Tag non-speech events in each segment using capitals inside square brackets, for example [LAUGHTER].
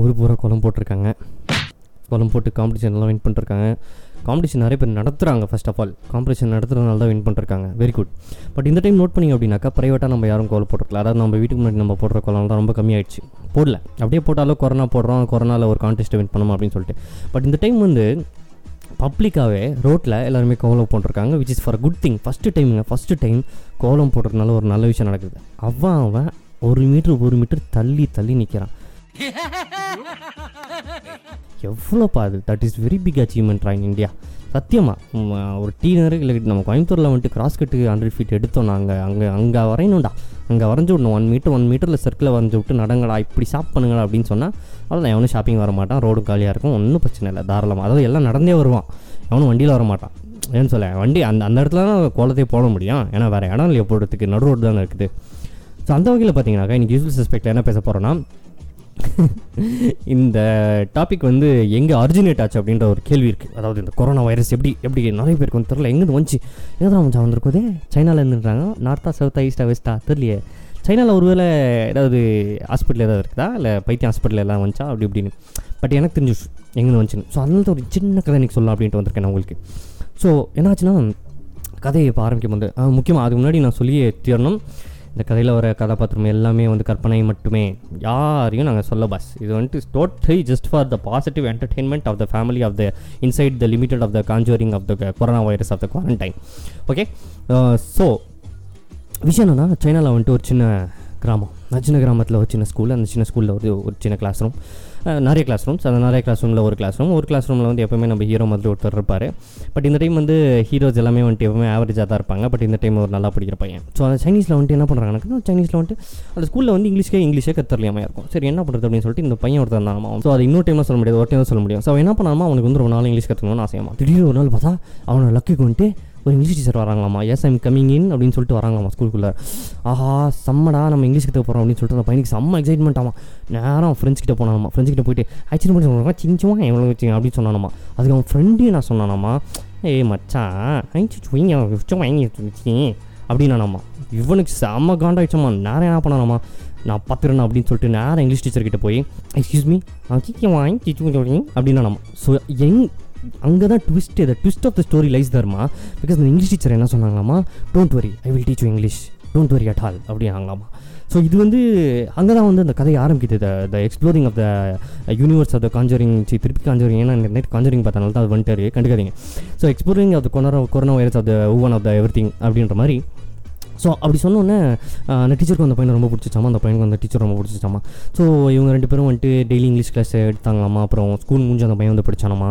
ஊர் பூரா குளம் போட்டிருக்காங்க. குளம் போட்டு காம்படிஷன்லாம் வின் பண்ணிருக்காங்க. காம்படிஷன் நிறைய பேர் நடத்துகிறாங்க ஃபர்ஸ்ட் ஆஃப் ஆல் காம்படிஷன் நடத்துறதுனால தான் வின் பண்ணிருக்காங்க. வெரி குட் பட் இந்த டைம் நோட் பண்ணிங்க அப்படின்னாக்கா ப்ரைவேட்டாக நம்ம யாரும் கோலம் போட்டிருக்கல. அதாவது நம்ம வீட்டுக்கு முன்னாடி நம்ம போடுற கோலம் தான் ரொம்ப கம்மியாயிடுச்சு. போடல. அப்படியே போட்டாலும் கொரோனா போடுறோம் கொரோனாவில் ஒரு கான்டெஸ்ட் வின் பண்ணோம் அப்படின்னு சொல்லிட்டு. பட் இந்த டைம் வந்து பப்ளிக்காகவே ரோட்டில் எல்லாருமே கோலம் போட்டிருக்காங்க which is for good thing first டைமுங்க first time கோலம் போடுறதுனால ஒரு நல்ல விஷயம் நடக்குது. அவன் அவன் ஒரு மீட்ரு ஒரு மீட்டர் தள்ளி தள்ளி நிற்கிறான் எவ்வளோப்பா அது that is very big achievement in India. சத்தியமாக ஒரு டீனர் இல்லை நம்ம கோயம்புத்தூரில் வந்துட்டு கிராஸ் கட்டு ஹண்ட்ரட் ஃபீட் எடுத்தோம் நாங்கள் அங்கே அங்கே வரையணும்டா. அங்கே வரைஞ்சி விடணும். ஒன் மீட்டர் ஒன் மீட்டரில் சர்க்கிளில் வரைஞ்சி விட்டு நடங்கடா இப்படி ஷாப் பண்ணுங்கடா அப்படின்னு சொன்னால் அவ்வளோ எவனும் ஷாப்பிங் வர மாட்டான் ரோடு காலியாக இருக்கும். ஒன்றும் பிரச்சனை இல்லை. தாராளமாக அதாவது எல்லாம் நடந்தே வருவான். எவனும் வண்டியில் வர மாட்டான். ஏன்னு சொல்ல வண்டி அந்த அந்த இடத்துல தான் கோலத்தையே போட முடியும். ஏன்னா வேறு இடம் இல்லையா போடுறதுக்கு. நடு ரோடு தானே இருக்குது. ஸோ அந்த வகையில் பார்த்தீங்கன்னாக்கா இன்றைக்கி யூஸ்வல் சஸ்பெக்ட் என்ன பேச போகிறோன்னா இந்த டாபிக் வந்து எங்கே அரிஜினேட் ஆச்சு அப்படின்ற ஒரு கேள்வி இருக்குது அதாவது இந்த கொரோனா வைரஸ் எப்படி எப்படி நிறைய பேருக்கு வந்து தெரில எங்கேருந்து வந்துச்சு? எங்கே தான் வந்துச்சு வந்திருக்குதே சைனாவில் இருந்துன்றாங்க. நார்த்தா சவுத்தா ஈஸ்டா வெஸ்டா தெரியலையே. சைனாவில் ஒருவேளை ஏதாவது ஹாஸ்பிட்டல் ஏதாவது இருக்குதா? இல்லை பைத்தியம் ஹாஸ்பிட்டல் எல்லாம் வந்துச்சா? அப்படி இப்படின்னு. பட் எனக்கு தெரிஞ்சு எங்கேருந்து வந்துச்சுன்னு. ஸோ அதனால ஒரு சின்ன கதை எனக்கு சொல்லலாம் அப்படின்ட்டு வந்திருக்கேன் உங்களுக்கு. ஸோ என்னாச்சுன்னா கதையை இப்போ ஆரம்பிக்கும் போது முக்கியமாக அதுக்கு முன்னாடி நான் சொல்லியே தீரணும். இந்த கதையில் வர கதாபாத்திரம் எல்லாமே வந்து கற்பனை மட்டுமே. யாரையும் நாங்கள் சொல்ல பஸ் இது வந்துட்டு totally just for the positive entertainment of the family of the inside the limited of the conjuring of the corona virus of the quarantine okay so விஷயம் என்னன்னா சைனாவில் வந்துட்டு ஒரு சின்ன கிராமம். நான் சின்ன கிராமத்தில் ஒரு சின்ன ஸ்கூல் அந்த சின்ன ஸ்கூலில் ஒரு ஒரு சின்ன கிளாஸ் ரூம் நிறைய கிளாஸ் ரூம்ஸ் அந்த நிறைய கிளாஸ் ரூமில் ஒரு கிளாஸ் ரூம் ஒரு கிளாஸ் ரூமில் வந்து எப்போவுமே நம்ம ஹீரோ மாதிரி ஒருத்தர் இருப்பார். பட் இந்த டைம் வந்து ஹீரோஸ் எல்லாமே வந்துட்டு எப்பவுமே ஆவரேஜாக தான் இருப்பாங்க. பட் இந்த டைம் ஒரு நல்லா படிக்கிற பையன். ஸோ அந்த சைனீஸில் வந்துட்டு என்ன பண்ணுறாங்கன்னா சைனீஸில் வந்துட்டு அந்த ஸ்கூலில் வந்து இங்கிலீஷ்க்கே இங்கிலீஷே கத்தரலையாமல் இருக்கும். சரி என்ன பண்ணுறது அப்படின்னு சொல்லிட்டு இந்த பையன் ஒருத்தர் இருந்தாமா ஸோ அது இன்னொரு டைம் சொல்ல முடியாது. ஒரு டைம் சொல்ல முடியும். ஸோ என்ன பண்ணாமல் அவனுக்கு வந்து ஒரு நாள் இங்கிலீஷ் கற்றுக்கணும்னு ஆசையமா? திடீர்னு ஒரு நாள் பார்த்தா அவனோட லக்கு வந்துட்டு ஒரு இங்கிலீஷ் டீச்சர் வராங்களாமா? எஸ் ஐம் கமிங் இன் அப்படின்னு சொல்லிட்டு வராங்களாமா ஸ்கூலுக்குள்ளே ஆஹா செம்மடா நம்ம இங்கிலீஷ் கிட்ட போகிறோம் அப்படின்னு சொல்லிட்டு அந்த பையனுக்கு செம்ம எக்ஸைட்மெண்ட் ஆமாம் நேரம் ஃப்ரெண்ட்ஸ் கிட்ட போனாமா ஃப்ரெண்ட்ஸ் கிட்ட போயிட்டு ஆக்சுவலி மட்டும் சொல்லுவாங்க சிஞ்சுவா எவ்வளோ வச்சுங்க? அப்படின்னு சொன்னானாமா. அதுக்கு அவன் ஃப்ரெண்டையும் நான் சொன்னானாமா? ஏய் மச்சான் ஐச்சு சுவிங்க விஷயம் வாங்கி வச்சு அப்படின்னானாமா. இவனுக்கு செம்ம காண்டாயிடுச்சம்மா நேரம் என்ன பண்ணானாமா? நான் பார்த்துறேன் அப்படின்னு சொல்லிட்டு நேரம் இங்கிலீஷ் டீச்சர் கிட்ட போய் எக்ஸ்கியூஸ் மீ சீக்கிரம் வாங்கி சிச்சு நம்ம ஸோ எங் அங்கே தான் twist the twist of the story lies Dharma because இந்த இங்கிலீஷ் டீச்சர் என்ன சொன்னாங்களாமா don't worry I will teach you English don't worry at all அப்படின்னாங்களாமா so இது வந்து அங்கே தான் வந்து அந்த கதையை ஆரம்பிக்குது. The the exploring of the universe of the conjuring C திருப்பி காஞ்சரிங் ஏன்னா நைட் காஞ்சரிங் பார்த்தனால தான் அது வந்துட்டு கண்டுக்காதீங்க. So exploring of the corona corona virus of the Wuhan of the everything அப்படின்ற மாதிரி ஸோ அப்படி சொன்னோன்னே அந்த டீச்சருக்கு அந்த பையனை ரொம்ப பிடிச்சிச்சாமா அந்த பையனுக்கு அந்த டீச்சர் ரொம்ப பிடிச்சிச்சாமா ஸோ இவங்க ரெண்டு பேரும் வந்துட்டு டெய்லி இங்கிலீஷ் கிளாஸ் எடுத்தாங்களாமா? அப்புறம் ஸ்கூல் முடிஞ்சு அந்த பையன் வந்து படித்தானாமா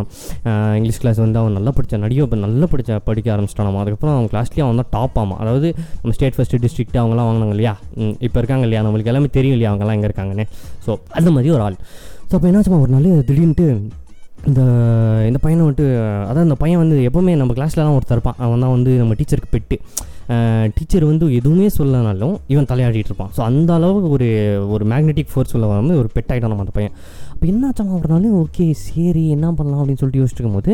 இங்கிலீஷ் கிளாஸ் வந்து அவன் நல்லா படித்தான் நடிகை இப்போ நல்லா படித்த படிக்க ஆரம்பிச்சிட்டானாமா? அதுக்கப்புறம் அவன் கிளாஸ்லேயே அவன் தான் டாப் ஆமாம் அதாவது நம்ம ஸ்டேட் ஃபஸ்ட்டு டிஸ்ட்ரிக்ட் அவங்களாம் வாங்கினாங்க இல்லையா? இப்போ இருக்காங்க இல்லையா? நம்மளுக்கு எல்லாமே தெரியும் இல்லையா? அவங்கெல்லாம் எங்கே இருக்காங்கன்னு. ஸோ அந்த மாதிரி ஒரு ஆள். ஸோ அப்போ என்னாச்சுமா? ஒரு நாள் திடீர்னுட்டு இந்த இந்த பையனை வந்துட்டு அதான் இந்த பையன் வந்து எப்போவுமே நம்ம கிளாஸ்லலாம் ஒருத்தர் இருப்பான். அவன் தான் வந்து நம்ம டீச்சருக்கு பெட்டு. டீச்சர் வந்து எதுவுமே சொல்லனாலும் இவன் தலையாடிட்டு இருப்பான். ஸோ அந்த அளவுக்கு ஒரு ஒரு மேக்னெட்டிக் ஃபோர்ஸ் உள்ள வந்து ஒரு பெட் ஆகிட்டான் நம்ம அந்த பையன். அப்போ என்ன ஆச்சாமா ஓகே சரி என்ன பண்ணலாம்? அப்படின்னு சொல்லிட்டு யோசிச்சுக்கும் போது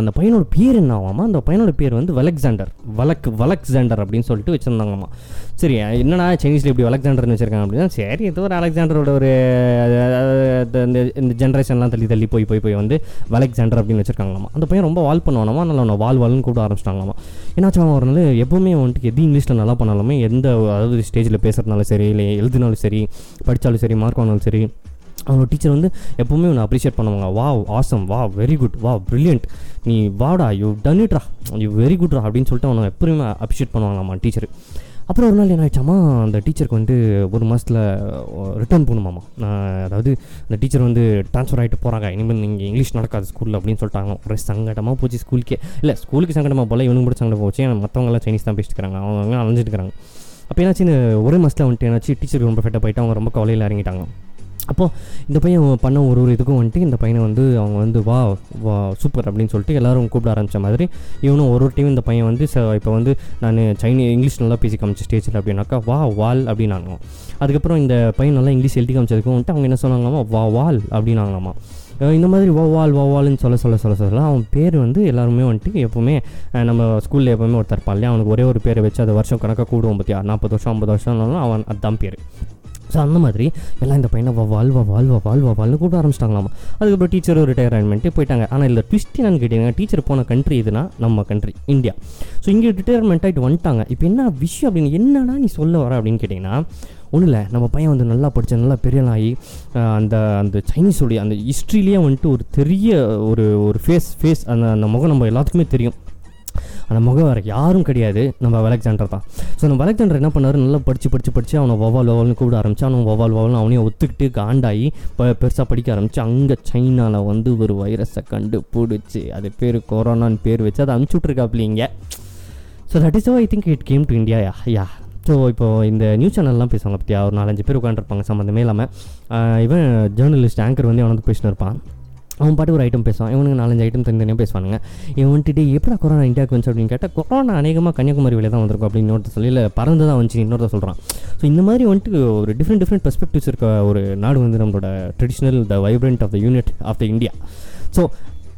அந்த பையனோட பேர் என்ன ஆகாமா அந்த பையனோட பேர் வந்து வலக்ஸாண்டர். வலக் வலக்ஸாண்டர் அப்படின்னு சொல்லிட்டு வச்சுருந்தாங்கம்மா. சரி என்னடா சைனீஸில் இப்படி வலக்ஸாண்டர்னு வச்சுருக்காங்க அப்படின்னா சரி ஏதோ ஒரு அலெக்சாண்டரோட ஒரு இந்த இந்த ஜென்ரேஷன்லாம் தள்ளி தள்ளி போய் போய் போய் வந்து வலக்ஸாண்டர் அப்படின்னு வச்சுருக்காங்களாமா அந்த பையன் ரொம்ப வால் பண்ணுவானாமா அதனால் அவனை வால் வால்னு கூப்பிட ஆரம்பிச்சிட்டாங்களாமா என்னாச்சும் ஒரு நாள் எப்போவுமே வந்துட்டு எது இங்கிலீஷில் நல்லா பண்ணாலுமே எந்த அதாவது ஸ்டேஜில் பேசுகிறதுனாலும் சரி இல்லை எழுதினாலும் சரி படித்தாலும் சரி மார்க் வாங்கினாலும் சரி அவனோட டீச்சர் வந்து எப்போவுமே உன்னை அப்ரிஷியேட் பண்ணுவாங்க. வா ஆசம் வா வெரி குட் வா ப்ரில்லியன்ட் நீ வாடா யூ டன் இட்ரா யூ வெரி குட்ரா அப்படின்னு சொல்லிட்டு அவனை எப்பவுமே அப்ரிஷியேட் பண்ணுவாங்கம்மா டீச்சர் அப்புறம் ஒரு நாள் என்ன ஆயிடுச்சாமா அந்த டீச்சருக்கு வந்து ஒரு மாதத்தில் ரிட்டர்ன் போகணுமாமா அதாவது அந்த டீச்சர் வந்து ட்ரான்ஸ்ஃபர் ஆகிட்டு போகிறாங்க இனிமேல் நீங்கள் இங்கிலீஷ் நடக்காது ஸ்கூலில் அப்படின்னு சொல்லிட்டாங்க. ஒரே சங்கடமாக போச்சு ஸ்கூலுக்கே இல்லை ஸ்கூலுக்கு சங்கடமாக போல இவனுக்கு மட்டும் சங்கடம் போச்சு. ஏன்னா மற்றவங்களாம் சைனீஸ் தான் பேசிட்டுக்கிறாங்க அவங்க அவங்க அலைஞ்சிட்டு அப்போ என்னாச்சு இந்த ஒரே மாதத்தில் வந்துட்டு என்னாச்சு? டீச்சருக்கு ரொம்ப ஃபெட்டாக போயிட்டு அவங்க ரொம்ப கவலையில் இறங்கிட்டாங்க. அப்போது இந்த பையன் பண்ண ஒரு ஒரு இதுக்கும் வந்துட்டு இந்த பையனை வந்து அவங்க வந்து வா வா சூப்பர் அப்படின்னு சொல்லிட்டு எல்லோரும் கூப்பிட ஆரம்பித்த மாதிரி இவனும் ஒரு ஒரு டீம் இந்த பையன் வந்து ச இப்போ வந்து நான் சைனீஸ் இங்கிலீஷ் நல்லா பேசி காமிச்ச ஸ்டேஜில் அப்படின்னாக்கா வா வால் அப்படின்னாங்க அதுக்கப்புறம் இந்த பையன் நல்லா இங்கிலீஷ் எழுதி காமிச்சதுக்கும் வந்துட்டு அவங்க என்ன சொன்னாங்களாமா வா வால் அப்படின்னாங்களாமா. இந்த மாதிரி வவால் வவால்னு சொல்ல சொல்ல சொல்ல சொல்ல அவன் பேர் வந்து எல்லாருமே வந்துட்டு எப்போவுமே நம்ம ஸ்கூலில் எப்போவுமே ஒருத்தர் இருப்பான் இல்லையா? அவனுக்கு ஒரே ஒரு பேரை வச்சு அது வருஷம் கணக்காக கூடுவோம் பார்த்தியா நாற்பது வருஷம் ஐம்பது வருஷம்னாலும் அவன் அதுதான் பேர். ஸோ அந்த மாதிரி எல்லாம் இந்த பையனை வாழ்வா வாழ்வா வாழ்வா வாழ்னு கூப்பிட ஆரம்பிச்சிட்டாங்களாம். அதுக்கப்புறம் டீச்சரும் ரிட்டையர்மெண்ட்டே போயிட்டாங்க. ஆனால் இல்லை ட்விஸ்ட் என்னன்னு கேட்டிங்கன்னா டீச்சர் போன கண்ட்ரி இதுனா நம்ம கண்ட்ரி இந்தியா ஸோ இங்கே ரிட்டையர்மெண்ட் ஆகிட்டு வந்துட்டாங்க. இப்போ என்ன விஷயம் அப்படின்னு என்னடா நீ சொல்ல வர அப்படின்னு கேட்டிங்கன்னா ஒன்றும் இல்லை. நம்ம பையன் வந்து நல்லா படித்த நல்லா பெரியலாகி அந்த அந்த சைனீஸோடைய அந்த ஹிஸ்ட்ரிலேயே வந்துட்டு ஒரு பெரிய ஒரு ஒரு ஃபேஸ் ஃபேஸ் அந்த அந்த முகம் நம்ம எல்லாத்துக்குமே தெரியும். அந்த முகம் வேறு யாரும் கிடையாது. நம்ம அலெக்சாண்டர் தான். ஸோ நம்ம அலெக்சாண்டர் என்ன பண்ணார்? நல்லா படித்து படித்து படித்து அவனை வவால் வவால்னு கூப்பிட ஆரம்பிச்சு அவன் வவால் வவால்னு அவனையும் ஒத்துக்கிட்டு காண்டாகி பெருசாக படிக்க ஆரம்பிச்சு அங்கே சைனாவில் வந்து ஒரு வைரஸை கண்டுபிடிச்சி அது பேர் கொரோனான்னு பேர் வச்சு அதை அனுப்பிச்சி விட்ருக்காப்லிங்க so that is I think it came to India ya ya so இப்போ இந்த நியூஸ் சேனல்லாம் பேசுவாங்க பற்றியா ஒரு நாலஞ்சு பேர் உட்காந்துருப்பாங்க சம்மந்தமே இல்லாமல் இவன் ஜேர்னலிஸ்ட் ஆங்கர் வந்து அவனை வந்து பேசினு இருப்பான். அவன் பாட்டு ஒரு ஐட்டம் பேசுவான். இவனுக்கு நாலஞ்சு ஐட்டம் தனித்தனியாக பேசுவானுங்க. இவன் வந்துட்டு எப்படா கொரோனா இந்தியாவுக்கு வந்துச்சு? அப்படின்னு கேட்டால் கொரோனா அநேகமாக கன்னியாகுமரி வழியாக தான் வந்திருக்கும் அப்படின்னு இன்னொருத்த சொல்லி இல்லை பறந்து தான் வந்துச்சு இன்னொருத்த சொல்கிறான் ஸோ இந்த மாதிரி வந்துட்டு ஒரு டிஃப்ரெண்ட் டிஃப்ரெண்ட் பெர்ஸ்பெக்டிவ்ஸ் இருக்க ஒரு நாடு வந்து நம்மளோட traditional the vibrant of the unit of the India so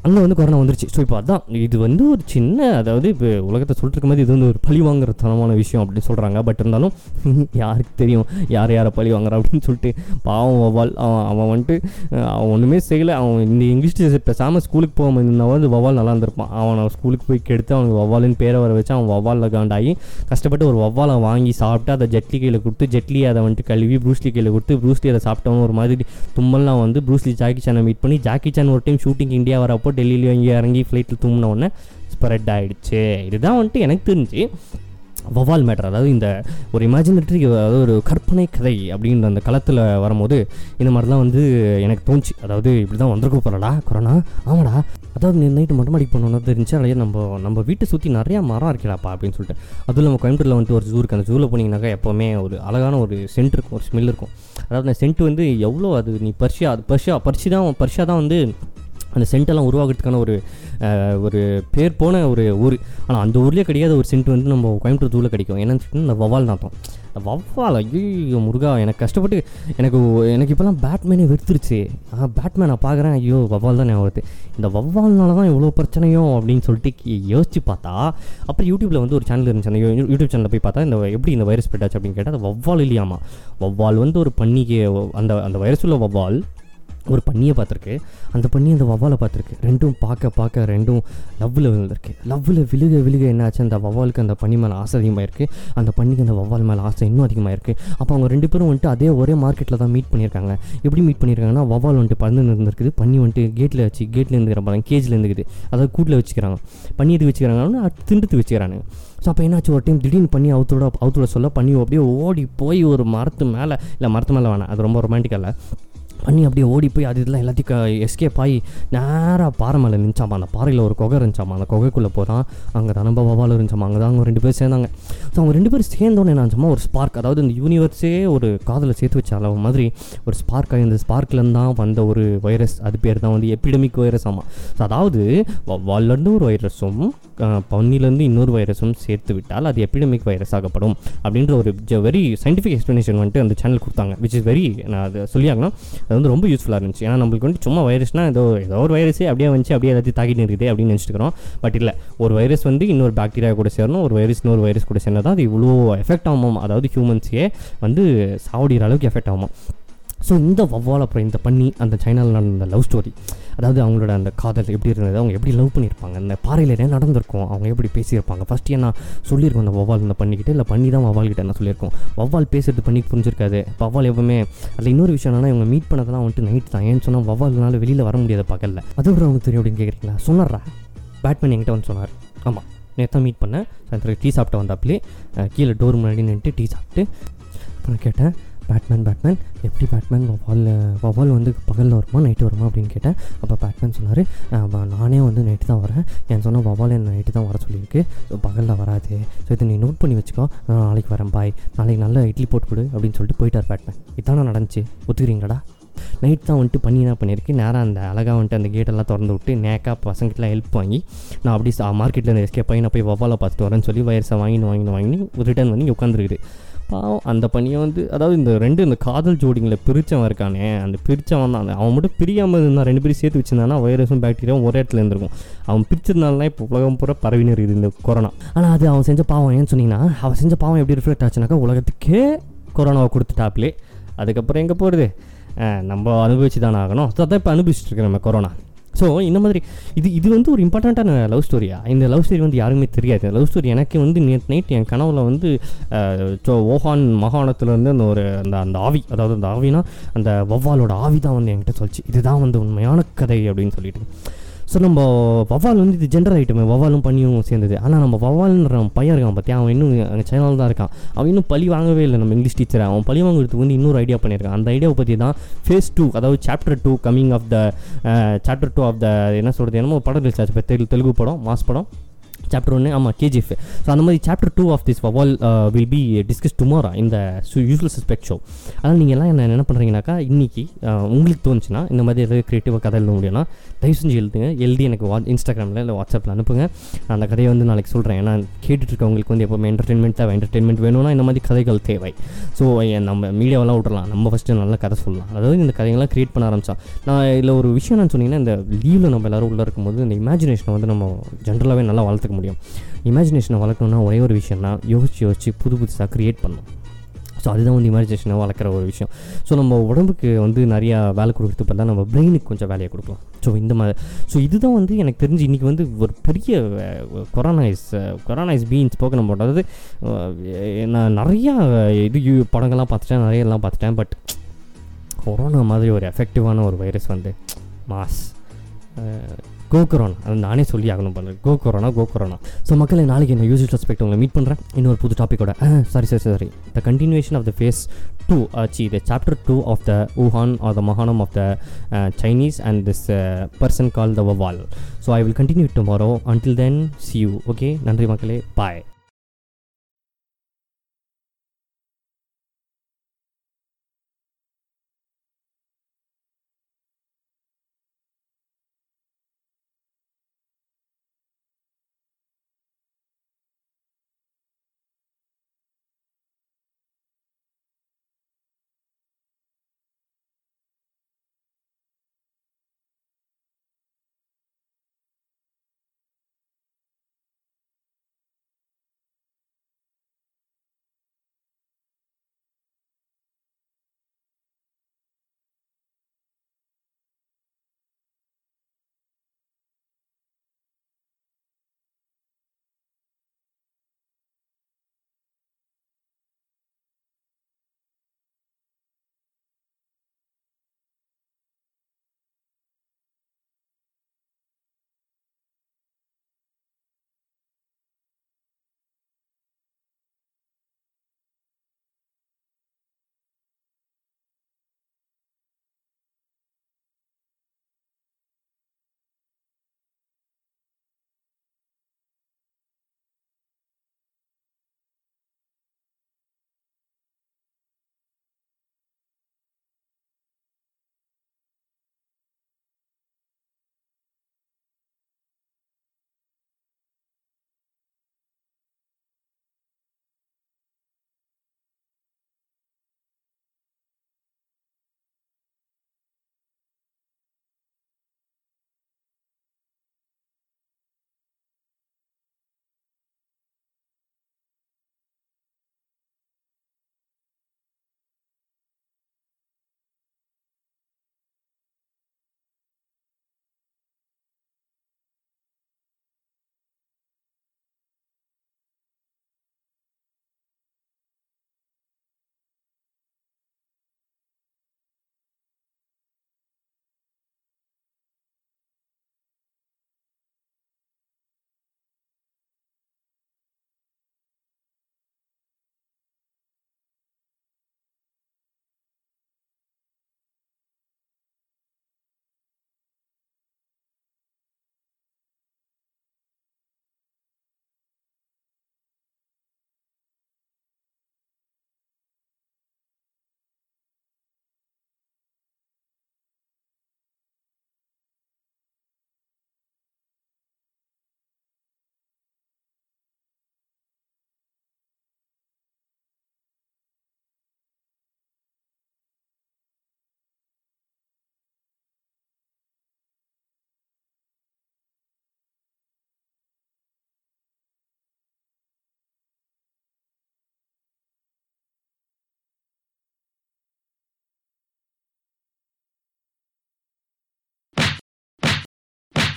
அங்கே வந்து கொரோனா வந்துருச்சு. ஸோ இப்போ அதான் இது வந்து ஒரு சின்ன அதாவது இப்போ உலகத்தை சொல்லிட்டு மாதிரி இது வந்து ஒரு பழி வாங்குற தனமான விஷயம் அப்படின்னு சொல்கிறாங்க பட் இருந்தாலும் [LAUGHS] யாருக்கு தெரியும்? யார் யாரை பழி வாங்குறா அப்படின்னு சொல்லிட்டு பாவம் வவால் அவன் அவன் வந்துட்டு அவன் ஒன்றுமே செய்யலை. அவன் இந்த இங்கிலீஷ் டீச்சர் பேசாமல் ஸ்கூலுக்கு போகாமல் வந்து வவால் நல்லா இருந்திருப்பான். அவன் ஸ்கூலுக்கு போய் கெடுத்து அவனுக்கு வவாலுன்னு பேரை வர வச்சு அவன் வவாலில் காண்டாகி கஷ்டப்பட்டு ஒரு வவ்வாலை வாங்கி சாப்பிட்டு அதை ஜெட்லி கையில் கொடுத்து ஜெட்லி அதை வந்துட்டு கழுவி ப்ரூஸ்லி கையில் கொடுத்து ப்ரூஸ்லி அதை சாப்பிட்டவன் ஒரு மாதிரி தும்மல்லாம் வந்து ப்ரூஸ்லி ஜாக்கி சானை மீட் பண்ணி ஜாக்கி சான் ஒரு டைம் ஷூட்டிங் இந்தியா வரப்போ டெல்லியில இங்கே இறங்கி ஃப்ளைட்டில் தும்மின உடனே ஸ்ப்ரெட் ஆகிடுச்சு இதுதான் வந்துட்டு எனக்கு தெரிஞ்சு வவால் மேட்டர் அதாவது இந்த ஒரு இமேஜினேட்டரி அதாவது ஒரு கற்பனை கதை அப்படின்ற அந்த களத்தில் வரும்போது இந்த மாதிரிலாம் வந்து எனக்கு தோணுச்சு. அதாவது இப்படி தான் வந்திருக்க போகிறடா கொரோனா ஆமாடா. அதாவது நீ நைட்டு மொட்டை மாடி பண்ணணும் தெரிஞ்சு அதையே நம்ம நம்ம வீட்டை சுற்றி நிறையா மரம் இருக்கலாப்பா அப்படின்னு சொல்லிட்டு. அதுவும் நம்ம கோயம்புத்தூரில் வந்துட்டு ஒரு ஜூ இருக்குது அந்த ஜூவில் போனீங்கன்னாக்கா எப்போவுமே ஒரு அழகான ஒரு சென்ட் இருக்கும் ஒரு ஸ்மெல் இருக்கும். அதாவது அந்த சென்ட் வந்து எவ்வளோ அது நீ பர்ஷியா அது பர்ஷியா பரிசு தான் பர்ஷியா தான் வந்து அந்த சென்ட்டெல்லாம் உருவாகிறதுக்கான ஒரு ஒரு பேர் போன ஒரு ஊர். ஆனால் அந்த ஊர்லேயே கிடையாத ஒரு சென்ட் வந்து நம்ம கோயம்புத்தூர் தூவில் கிடைக்கும். என்னன்னு சொல்லிட்டு இந்த வவ்வால் நாத்தம். இந்த வவ்வால் ஐயோ முருகா எனக்கு கஷ்டப்பட்டு எனக்கு எனக்கு இப்போலாம் பேட்மேனே வெறுத்துருச்சு. ஆ பேட்மேன் நான் பார்க்குறேன் ஐயோ வவ்வால் தான் ஞாபகத்து இந்த வவ்வால்னால தான் இவ்வளோ பிரச்சனையோ அப்படின்னு சொல்லிட்டு யோசிச்சு பார்த்தா அப்புறம் யூடியூப்பில் வந்து ஒரு சேனல் இருந்துச்சு. அந்த யூடியூப் சேனலில் போய் பார்த்தா இந்த எப்படி இந்த வைரஸ் ஸ்ப்ரெட் ஆச்சு அப்படின்னு கேட்டால் அது வவ்வால் இல்லையாமா. வவ்வால் வந்து ஒரு பன்னிக்கு அந்த அந்த வைரஸ் உள்ள வவ்வால் ஒரு பன்னியை பார்த்துருக்கு. அந்த பண்ணி அந்த வவ்வாலை பார்த்துருக்கு. ரெண்டும் பார்க்க பார்க்க ரெண்டும் லவ்வில் விழுந்திருக்கு. லவ்வில் விழுக விழுக என்னாச்சு? அந்த வவ்வாலுக்கு அந்த பண்ணி மேலே ஆசை அதிகமாயிருக்கு. அந்த பன்னிக்கு அந்த வவ்வால் மேலே ஆசை இன்னும் அதிகமாயிருக்கு. அப்போ அவங்க ரெண்டு பேரும் வந்துட்டு அதே ஒரே மார்க்கெட்டில் தான் மீட் பண்ணியிருக்காங்க. எப்படி மீட் பண்ணியிருக்காங்கன்னா வவ்வால் வந்துட்டு பறந்து இருந்திருக்குது பன்னி வந்துட்டு கேட்டில் வச்சு கேட்டில் இருந்துக்கிற பாருங்க கேஜில் இருந்துக்குது. அதாவது கூட்டில் வச்சுக்கிறாங்க. பண்ணி எதுக்கு வச்சுக்கிறாங்கன்னா திண்டுத்து வச்சுக்கிறாங்க ஸோ அப்போ என்னாச்சு? ஒரு டைம் திடீர்னு பண்ணி அவுத்தோட அவுத்தோட சொல்ல பண்ணி அப்படியே ஓடி போய் ஒரு மரத்து மேலே இல்லை மரத்து மேலே வேணாம் அது ரொம்ப ரொமான்டிக்காக இல்லை. பண்ணி அப்படியே ஓடி போய் அது இதெல்லாம் எல்லாத்தையும் எஸ்கேப் ஆகி நேராக பாறை மேலே நினச்சாமா அந்த பாறையில் ஒரு குகை இருந்துச்சாமா. அந்த குகைக்குள்ளே போகிறான் அங்கே தனம்ப வவால் இருந்துச்சாமா. அங்கே தான் அவங்க ரெண்டு பேரும் சேர்ந்தாங்க. ஸோ அவங்க ரெண்டு பேரும் சேர்ந்தோன்னே என்னாச்சுமா ஒரு ஸ்பார்க் அதாவது இந்த யூனிவர்ஸே ஒரு காதில் சேர்த்து வச்ச அளவு மாதிரி ஒரு ஸ்பார்க் ஆகி இந்த ஸ்பார்க்லேருந்து தான் வந்த ஒரு வைரஸ் அது பேர் தான் வந்து எப்பிடமிக் வைரஸ் ஆமாம் ஸோ அதாவது வவ்வால்லேருந்து ஒரு வைரஸும் பன்னிலேருந்து இன்னொரு வைரஸும் சேர்த்து விட்டால் அது எப்பிடமிக் வைரஸ் ஆகப்படும் அப்படின்ற ஒரு வெரி சயின்டிஃபிக் எக்ஸ்ப்ளனேஷன் வந்துட்டு அந்த சேனல் கொடுத்தாங்க. விச் இஸ் வெரி நான் அதை சொல்லியாங்கன்னா அது வந்து ரொம்ப யூஸ்ஃபுல்லாக இருந்துச்சு. ஏன்னா நம்மளுக்கு வந்து சும்மா வைரஸ்னால் ஏதோ ஏதோ ஒரு வைரஸே அப்படியே வந்துச்சு அப்படியே எல்லாத்தையும் தாக்கிட்டு இருக்குது அப்படின்னு நினச்சிக்கிறோம். பட் இல்லை ஒரு வைரஸ் வந்து இன்னொரு பாக்டீரியா கூட சேரணும் ஒரு வைரஸ் இன்னொரு வைரஸ் கூட சேர்ந்தால் தான் அது இவ்வளோ எஃபெக்ட் ஆகும் அதாவது ஹியூமன்ஸே வந்து சாவடிகிற அளவுக்கு எஃபெக்ட் ஆகும் ஸோ இந்த வவ்வால் அப்புறம் இந்த பண்ணி அந்த சைனாவில் நடந்த லவ் ஸ்டோரி அதாவது அவங்களோட அந்த காதல் எப்படி இருந்தது? அவங்க எப்படி லவ் பண்ணியிருப்பாங்க? அந்த பாறையில் என்ன நடந்திருக்கும்? அவங்க எப்படி பேசியிருப்பாங்க? ஃபஸ்ட்டு என்ன சொல்லியிருக்கோம் அந்த வவ்வால் இந்த பண்ணிக்கிட்டு? இல்லை பண்ணி தான் வவ்வால் கிட்ட என்ன சொல்லியிருக்கோம். வவ்வால் பேசுறது பண்ணி புரிஞ்சிருக்காது. வவ்வால் எப்பவுமே அதில் இன்னொரு விஷயம் என்னன்னா இவங்க மீட் பண்ணதெல்லாம் வந்துட்டு நைட் தான். ஏன்னு சொன்னால் வவ்வால்னால வெளியில் வர முடியாத பகலில். அது ஒரு அவங்களுக்கு தெரியும் அப்படின்னு கேட்குறீங்களா சொன்னார்ரா பேட்மேன் என்கிட்ட வந்து சொன்னார். ஆமாம் நேற்று மீட் பண்ணேன். சாயந்தரம் டீ சாப்பிட்டு வந்தாப்புலே கீழே டோர் முன்னாடி நின்றுட்டு டீ சாப்பிட்டு அப்புறம் கேட்டேன் பேட்மேன் பேட்மேன் எப்படி பேட்மேன் வவால் வவால் வந்து பகலில் வருமா நைட்டு வருமா அப்படின்னு கேட்டேன் அப்போ பேட்மேன் சொன்னார் நானே வந்து நைட்டு தான் வரேன் என் சொன்ன வவால் என் நைட்டு தான் வர சொல்லியிருக்கு. பகலில் வராது. ஸோ இதை நீ நோட் பண்ணி வச்சுக்கோ. நான் நாளைக்கு வரேன் பாய் நாளைக்கு நல்லா இட்லி போட்டு கொடு அப்படின்னு சொல்லிட்டு போயிட்டார் பேட்மேன் இதான நடந்துச்சு. ஒத்துக்கிறீங்களாடா? நைட் தான் வந்துட்டு பண்ணி என்ன பண்ணியிருக்கு. நேராக அந்த அழகாக வந்துட்டு அந்த கேட்டெல்லாம் திறந்து விட்டு நேக்காக பசங்கிட்டலாம் ஹெல்ப் வாங்கி நான் அப்படி மார்க்கெட்டில் இருந்து எஸ்கேப் ஆகி நான் போய் வவாலை பார்த்துட்டு வரேன்னு சொல்லி வயர்ஸை வாங்கின்னு வாங்கின்னு வாங்கி ரிட்டர்ன் வந்து இங்கே உட்காந்துருக்குது பாவம் அந்த பணியை வந்து அதாவது இந்த ரெண்டு இந்த காதல் ஜோடிங்களை பிரித்தவன் இருக்கானே அந்த பிரித்தவன் தான் அவன் மட்டும் பிரியாமல் இருந்தான் ரெண்டு பேரும் சேர்த்து வச்சிருந்தானா வைரஸும் பாக்டீரியாவும் ஒரே இடத்துல இருந்திருக்கும். அவன் பிரிச்சிருந்தாலும் இப்போ உலகம் பூரா பரவினர் இருக்குது இந்த கொரோனா ஆனால் அது அவன் செஞ்ச பாவம் ஏன்னு சொன்னீங்கன்னா அவன் செஞ்ச பாவம் எப்படி ரிஃப்ளெக்ட் ஆச்சுனாக்கா உலகத்துக்கே கொரோனாவை கொடுத்துட்டாப்லே. அதுக்கப்புறம் எங்கே போகிறது நம்ம அனுபவிச்சு தானே ஆகணும். ஸோ அதான் இப்போ அனுபவிச்சுட்டு நம்ம கொரோனா ஸோ இந்த மாதிரி இது இது வந்து ஒரு இம்பார்ட்டண்ட்டான லவ் ஸ்டோரியா இந்த லவ் ஸ்டோரி வந்து யாருமே தெரியாது. லவ் ஸ்டோரி எனக்கு வந்து நேற்று நைட் என் கனவுல வந்து ஸோ ஓஹான் மாகாணத்துலேருந்து அந்த ஒரு அந்த அந்த ஆவி அதாவது அந்த ஆவினா அந்த வவ்வாலோட ஆவி தான் வந்து என்கிட்ட சொல்லிச்சு. இதுதான் வந்து உண்மையான கதை அப்படின்னு சொல்லிட்டு. ஸோ நம்ம வவால் வந்து இது ஜென்ரல் ஐட்டம் வவாலும் பண்ணியும் சேர்ந்தது. ஆனால் நம்ம வவால்ன்ற பையன் இருக்கான் பார்த்தியா அவன் இன்னும் அங்கே சைனாவில் தான் இருக்கான். அவன் இன்னும் பழி வாங்கவே இல்லை நம்ம இங்கிலீஷ் டீச்சரை அவன் பழி வாங்குறதுக்கு வந்து இன்னொரு ஐடியா பண்ணியிருக்கான். அந்த ஐடியாவை பற்றி தான் ஃபேஸ் டூ அதாவது chapter two coming of the chapter two of the என்ன சொல்கிறது என்னமோ படம் ரிலீஸ் ஆச்சு தெலுங்கு படம் மாஸ் படம். சாப்டர் ஒன்று ஆமாம் கேஜிஎஃப் ஸோ அந்த மாதிரி சாப்டர் டூ ஆஃப் திஸ் வவால் வில் பி டிஸ்கஸ் டுமாரோ இந்த யூஸ்வல் சஸ்பெக்ட் ஷோ அதனால் நீங்கள் எல்லாம் என்ன என்ன பண்ணுறீங்கனாக்கா இன்றைக்கி uh, உங்களுக்கு தோணுச்சுன்னா இந்த மாதிரி ஏதாவது க்ரியேட்டிவாக கதை எழுத முடியும்னா தயவு செஞ்சு எழுதுங்க. எழுதி எனக்கு வா இன்ஸ்டாகிராமில் இல்லை வாட்ஸ்அப்பில் அனுப்புங்க. நான் அந்த கதையை வந்து நாளைக்கு சொல்கிறேன் ஏன்னா கேட்டுட்ருக்கவங்களுக்கு வந்து எப்போவுமே என்டர்டெயின்மெண்ட் தேவை. என்டர்டெயின்மெண்ட் வேணும்னா இந்த மாதிரி கதைகள் தேவை. ஸோ நம்ம மீடியாவெல்லாம் விட்றலாம் நம்ம ஃபஸ்ட்டு நல்ல கதை சொல்லலாம். அதாவது இந்த கதைகள்லாம் க்ரியேட் பண்ண ஆரம்பிச்சா நான் இதில் ஒரு விஷயம் நான் சொன்னீங்கன்னா இந்த லீவில் நம்ம எல்லோரும் உள்ளே இருக்கும்போது இந்த இமேஜினேஷனை வந்து நம்ம ஜென்ரலாகவே நல்லா வளர்த்துக்க முடியும். இமேஜினேஷனை வளர்க்கணும்னா ஒரே ஒரு விஷயம்னா யோசிச்சு யோசிச்சு புது புதுசாக க்ரியேட் பண்ணணும். ஸோ அதுதான் வந்து இமேஜினேஷனை வளர்க்குற ஒரு விஷயம். ஸோ நம்ம உடம்புக்கு வந்து நிறையா வேலை கொடுக்குறது பார்த்தா நம்ம பிரெயினுக்கு கொஞ்சம் வேலையை கொடுக்கலாம். ஸோ இந்த மாதிரி. ஸோ இதுதான் வந்து எனக்கு தெரிஞ்சு இன்றைக்கி வந்து ஒரு பெரிய corona is corona is been spoken about அதாவது நான் நிறையா இது யூ- படங்கள்லாம் பார்த்துட்டேன் நிறையெல்லாம் பார்த்துட்டேன் பட் கொரோனா மாதிரி ஒரு எஃபெக்டிவான ஒரு வைரஸ் வந்து மாஸ். கோக்குரோனா அதை நானே சொல்லி ஆகணும் பண்ணுறேன் கோக்குரோனா கொரோனா ஸோ மக்களை நாளைக்கு என்ன யூஸ் ரெஸ்பெக்ட் உங்களை மீட் பண்ணுறேன் இன்னொரு புது டாப்பிக்கோட sorry sorry sorry the continuation of the phase two ஆச்சு the chapter two of the Wuhan or the மகானம் of the Chinese and this person call the வவால் so I will continue tomorrow until then see you okay நன்றி மக்களே. பாய்